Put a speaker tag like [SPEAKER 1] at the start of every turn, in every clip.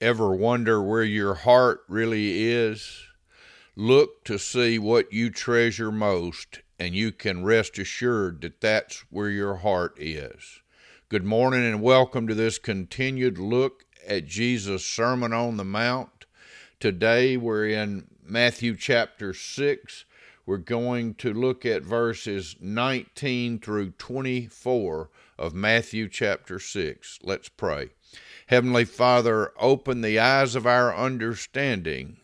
[SPEAKER 1] Ever wonder where your heart really is? Look to see what you treasure most, and you can rest assured that that's where your heart is. Good morning, and welcome to this continued look at Jesus' Sermon on the Mount. Today we're in Matthew chapter 6. We're going to look at verses 19 through 24 of Matthew chapter 6. Let's pray. Heavenly Father, open the eyes of our understanding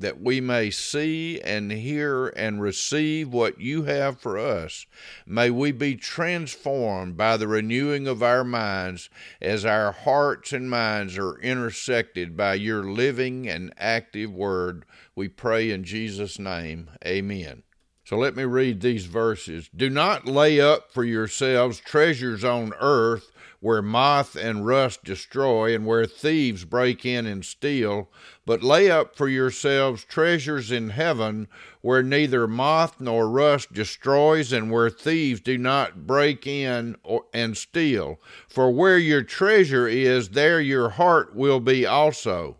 [SPEAKER 1] that we may see and hear and receive what you have for us. May we be transformed by the renewing of our minds as our hearts and minds are intersected by your living and active word. We pray in Jesus' name. Amen. So let me read these verses. Do not lay up for yourselves treasures on earth where moth and rust destroy and where thieves break in and steal, but lay up for yourselves treasures in heaven where neither moth nor rust destroys and where thieves do not break in or, and steal. For where your treasure is, there your heart will be also.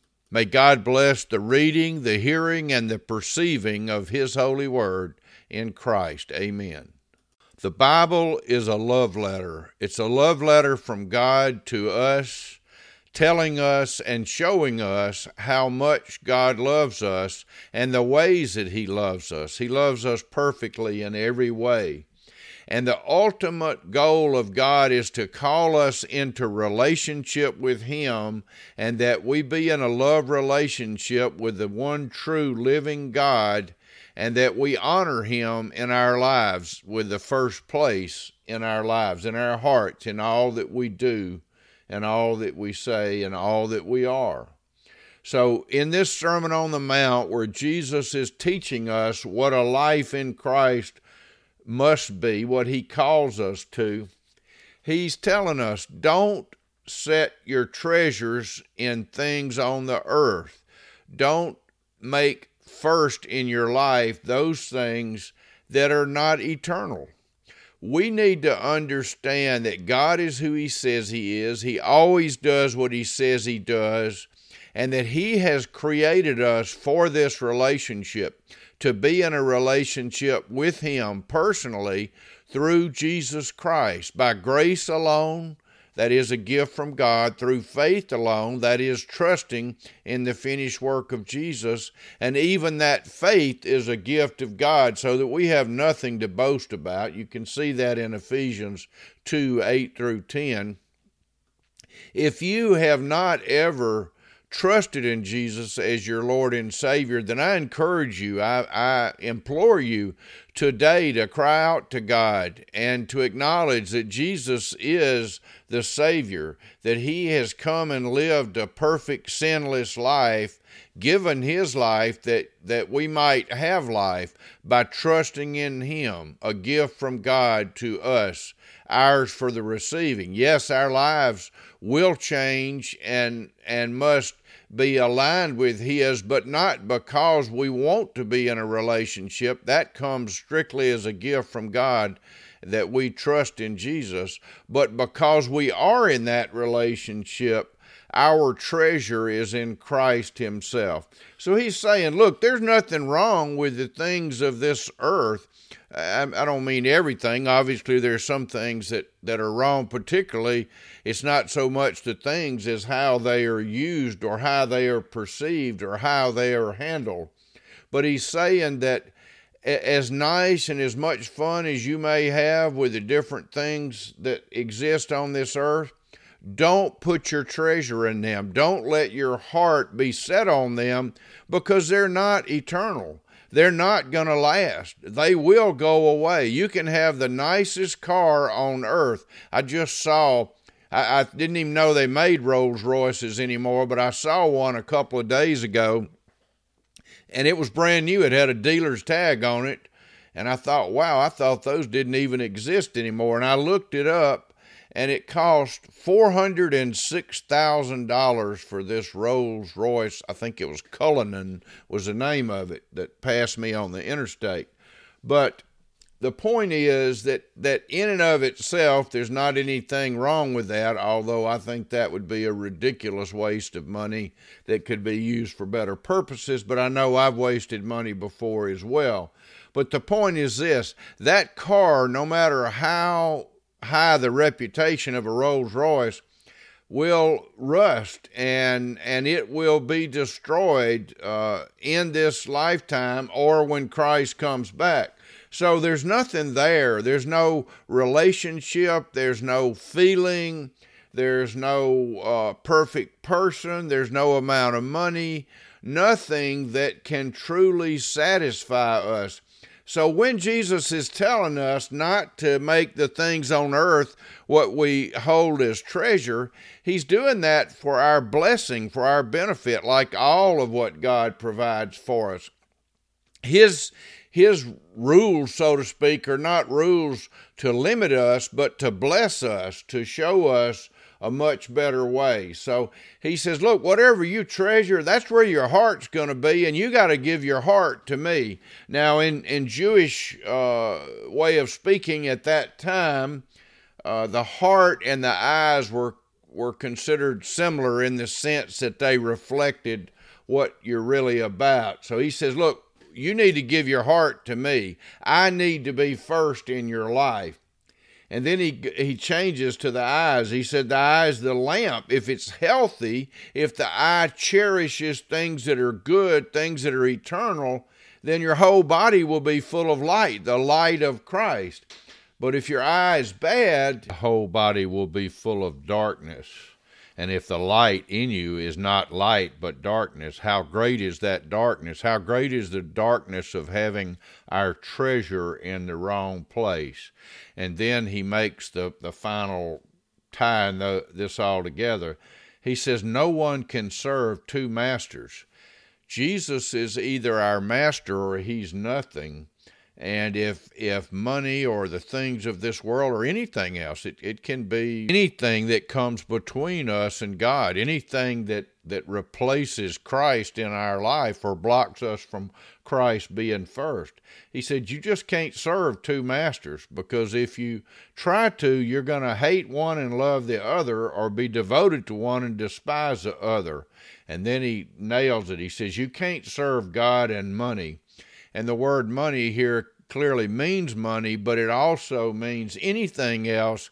[SPEAKER 1] May God bless the reading, the hearing, and the perceiving of His holy word in Christ. Amen. The Bible is a love letter. It's a love letter from God to us, telling us and showing us how much God loves us and the ways that He loves us. He loves us perfectly in every way. And the ultimate goal of God is to call us into relationship with Him and that we be in a love relationship with the one true living God and that we honor Him in our lives with the first place in our lives, in our hearts, in all that we do and all that we say and all that we are. So, in this Sermon on the Mount, where Jesus is teaching us what a life in Christ must be, what he calls us to, he's telling us don't set your treasures in things on the earth. Don't make first in your life those things that are not eternal. We need to understand that God is who He says He is. He always does what He says He does, and that He has created us for this relationship to be in a relationship with Him personally through Jesus Christ. By grace alone, that is a gift from God, through faith alone, that is trusting in the finished work of Jesus. And even that faith is a gift of God, so that we have nothing to boast about. You can see that in Ephesians 2 8 through 10. If you have not ever trusted in Jesus as your Lord and Savior, then I encourage you, I, I implore you today to cry out to God and to acknowledge that Jesus is the Savior, that He has come and lived a perfect, sinless life, given His life that, that we might have life by trusting in Him, a gift from God to us, ours for the receiving. Yes, our lives will change and and must be aligned with His, but not because we want to be in a relationship. That comes strictly as a gift from God that we trust in Jesus, but because we are in that relationship, our treasure is in Christ Himself. So He's saying, look, there's nothing wrong with the things of this earth. I, don't mean everything. Obviously, there's some things that, that are wrong, particularly it's not so much the things as how they are used or how they are perceived or how they are handled. But he's saying that as nice and as much fun as you may have with the different things that exist on this earth, don't put your treasure in them. Don't let your heart be set on them because they're not eternal. They're not going to last. They will go away. You can have the nicest car on earth. I just saw I, I didn't even know they made Rolls Royces anymore, but I saw one a couple of days ago, and it was brand new. It had a dealer's tag on it, and I thought, wow, I thought those didn't even exist anymore. And I looked it up, and it cost four hundred and six thousand dollars for this Rolls Royce. I think it was Cullinan was the name of it that passed me on the interstate, but the point is that that in and of itself there's not anything wrong with that although i think that would be a ridiculous waste of money that could be used for better purposes but i know i've wasted money before as well but the point is this that car no matter how high the reputation of a rolls royce will rust and and it will be destroyed uh, in this lifetime or when christ comes back so there's nothing there. There's no relationship. There's no feeling. There's no uh, perfect person. There's no amount of money. Nothing that can truly satisfy us. So when Jesus is telling us not to make the things on earth what we hold as treasure, he's doing that for our blessing, for our benefit, like all of what God provides for us. His his rules, so to speak, are not rules to limit us, but to bless us, to show us a much better way. So he says, Look, whatever you treasure, that's where your heart's going to be, and you got to give your heart to me. Now, in, in Jewish uh, way of speaking at that time, uh, the heart and the eyes were, were considered similar in the sense that they reflected what you're really about. So he says, Look, you need to give your heart to me. I need to be first in your life. And then he he changes to the eyes. He said the eye is the lamp. If it's healthy, if the eye cherishes things that are good, things that are eternal, then your whole body will be full of light, the light of Christ. But if your eye is bad, the whole body will be full of darkness. And if the light in you is not light but darkness, how great is that darkness? How great is the darkness of having our treasure in the wrong place? And then he makes the, the final tying the, this all together. He says, No one can serve two masters. Jesus is either our master or he's nothing. And if if money or the things of this world or anything else, it, it can be anything that comes between us and God, anything that, that replaces Christ in our life or blocks us from Christ being first. He said, You just can't serve two masters because if you try to, you're going to hate one and love the other or be devoted to one and despise the other. And then he nails it. He says, You can't serve God and money. And the word money here clearly means money, but it also means anything else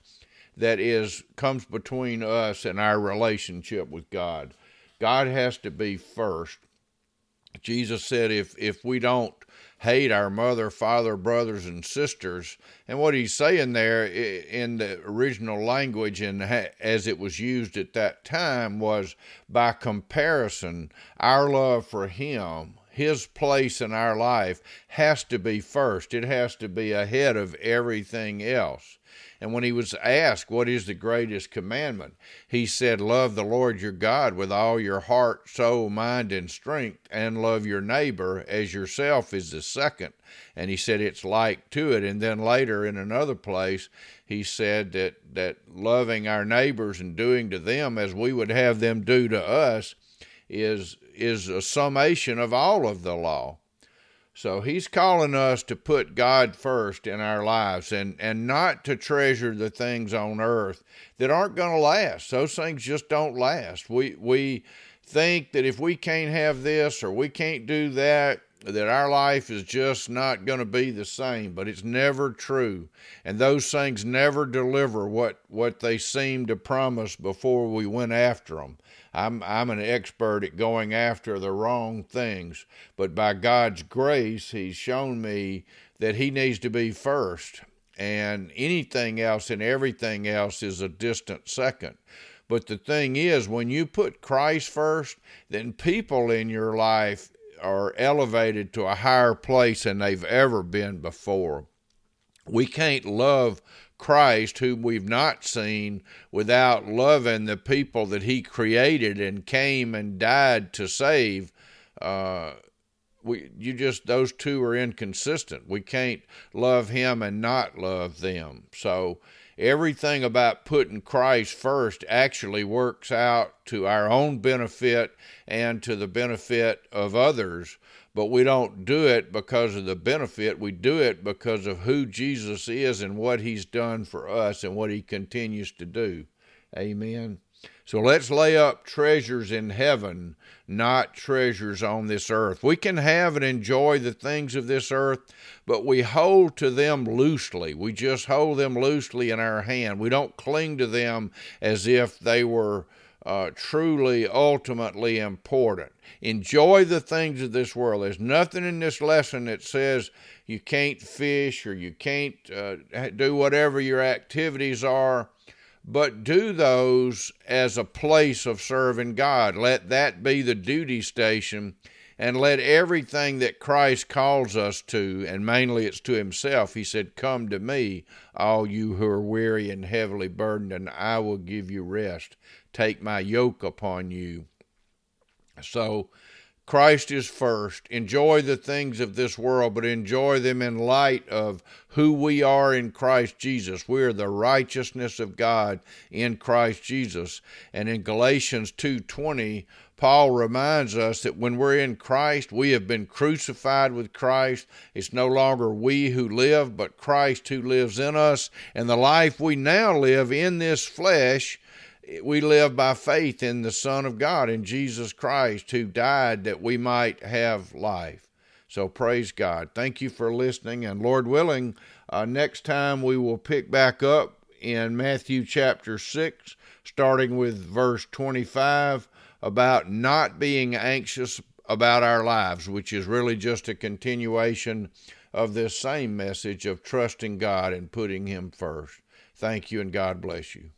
[SPEAKER 1] that is comes between us and our relationship with God. God has to be first. Jesus said if if we don't hate our mother, father, brothers and sisters, and what he's saying there in the original language and as it was used at that time was by comparison our love for him his place in our life has to be first. It has to be ahead of everything else. And when he was asked, What is the greatest commandment? he said, Love the Lord your God with all your heart, soul, mind, and strength, and love your neighbor as yourself is the second. And he said, It's like to it. And then later in another place, he said that, that loving our neighbors and doing to them as we would have them do to us is is a summation of all of the law. So he's calling us to put God first in our lives and, and not to treasure the things on earth that aren't going to last. Those things just don't last. We we think that if we can't have this or we can't do that, that our life is just not going to be the same, but it's never true. And those things never deliver what, what they seem to promise before we went after them. I'm I'm an expert at going after the wrong things, but by God's grace, He's shown me that He needs to be first, and anything else and everything else is a distant second. But the thing is, when you put Christ first, then people in your life are elevated to a higher place than they've ever been before. We can't love Christ, whom we've not seen, without loving the people that He created and came and died to save, uh, we you just those two are inconsistent. We can't love Him and not love them. So everything about putting Christ first actually works out to our own benefit and to the benefit of others but we don't do it because of the benefit. We do it because of who Jesus is and what he's done for us and what he continues to do. Amen. So let's lay up treasures in heaven, not treasures on this earth. We can have and enjoy the things of this earth, but we hold to them loosely. We just hold them loosely in our hand. We don't cling to them as if they were uh, truly, ultimately important. Enjoy the things of this world. There's nothing in this lesson that says you can't fish or you can't uh, do whatever your activities are, but do those as a place of serving God. Let that be the duty station and let everything that Christ calls us to, and mainly it's to Himself, He said, Come to me, all you who are weary and heavily burdened, and I will give you rest. Take my yoke upon you. So, Christ is first. Enjoy the things of this world, but enjoy them in light of who we are in Christ Jesus. We are the righteousness of God in Christ Jesus. And in Galatians 2:20, Paul reminds us that when we're in Christ, we have been crucified with Christ. It's no longer we who live, but Christ who lives in us. And the life we now live in this flesh we live by faith in the Son of God, in Jesus Christ, who died that we might have life. So praise God. Thank you for listening. And Lord willing, uh, next time we will pick back up in Matthew chapter 6, starting with verse 25, about not being anxious about our lives, which is really just a continuation of this same message of trusting God and putting Him first. Thank you, and God bless you.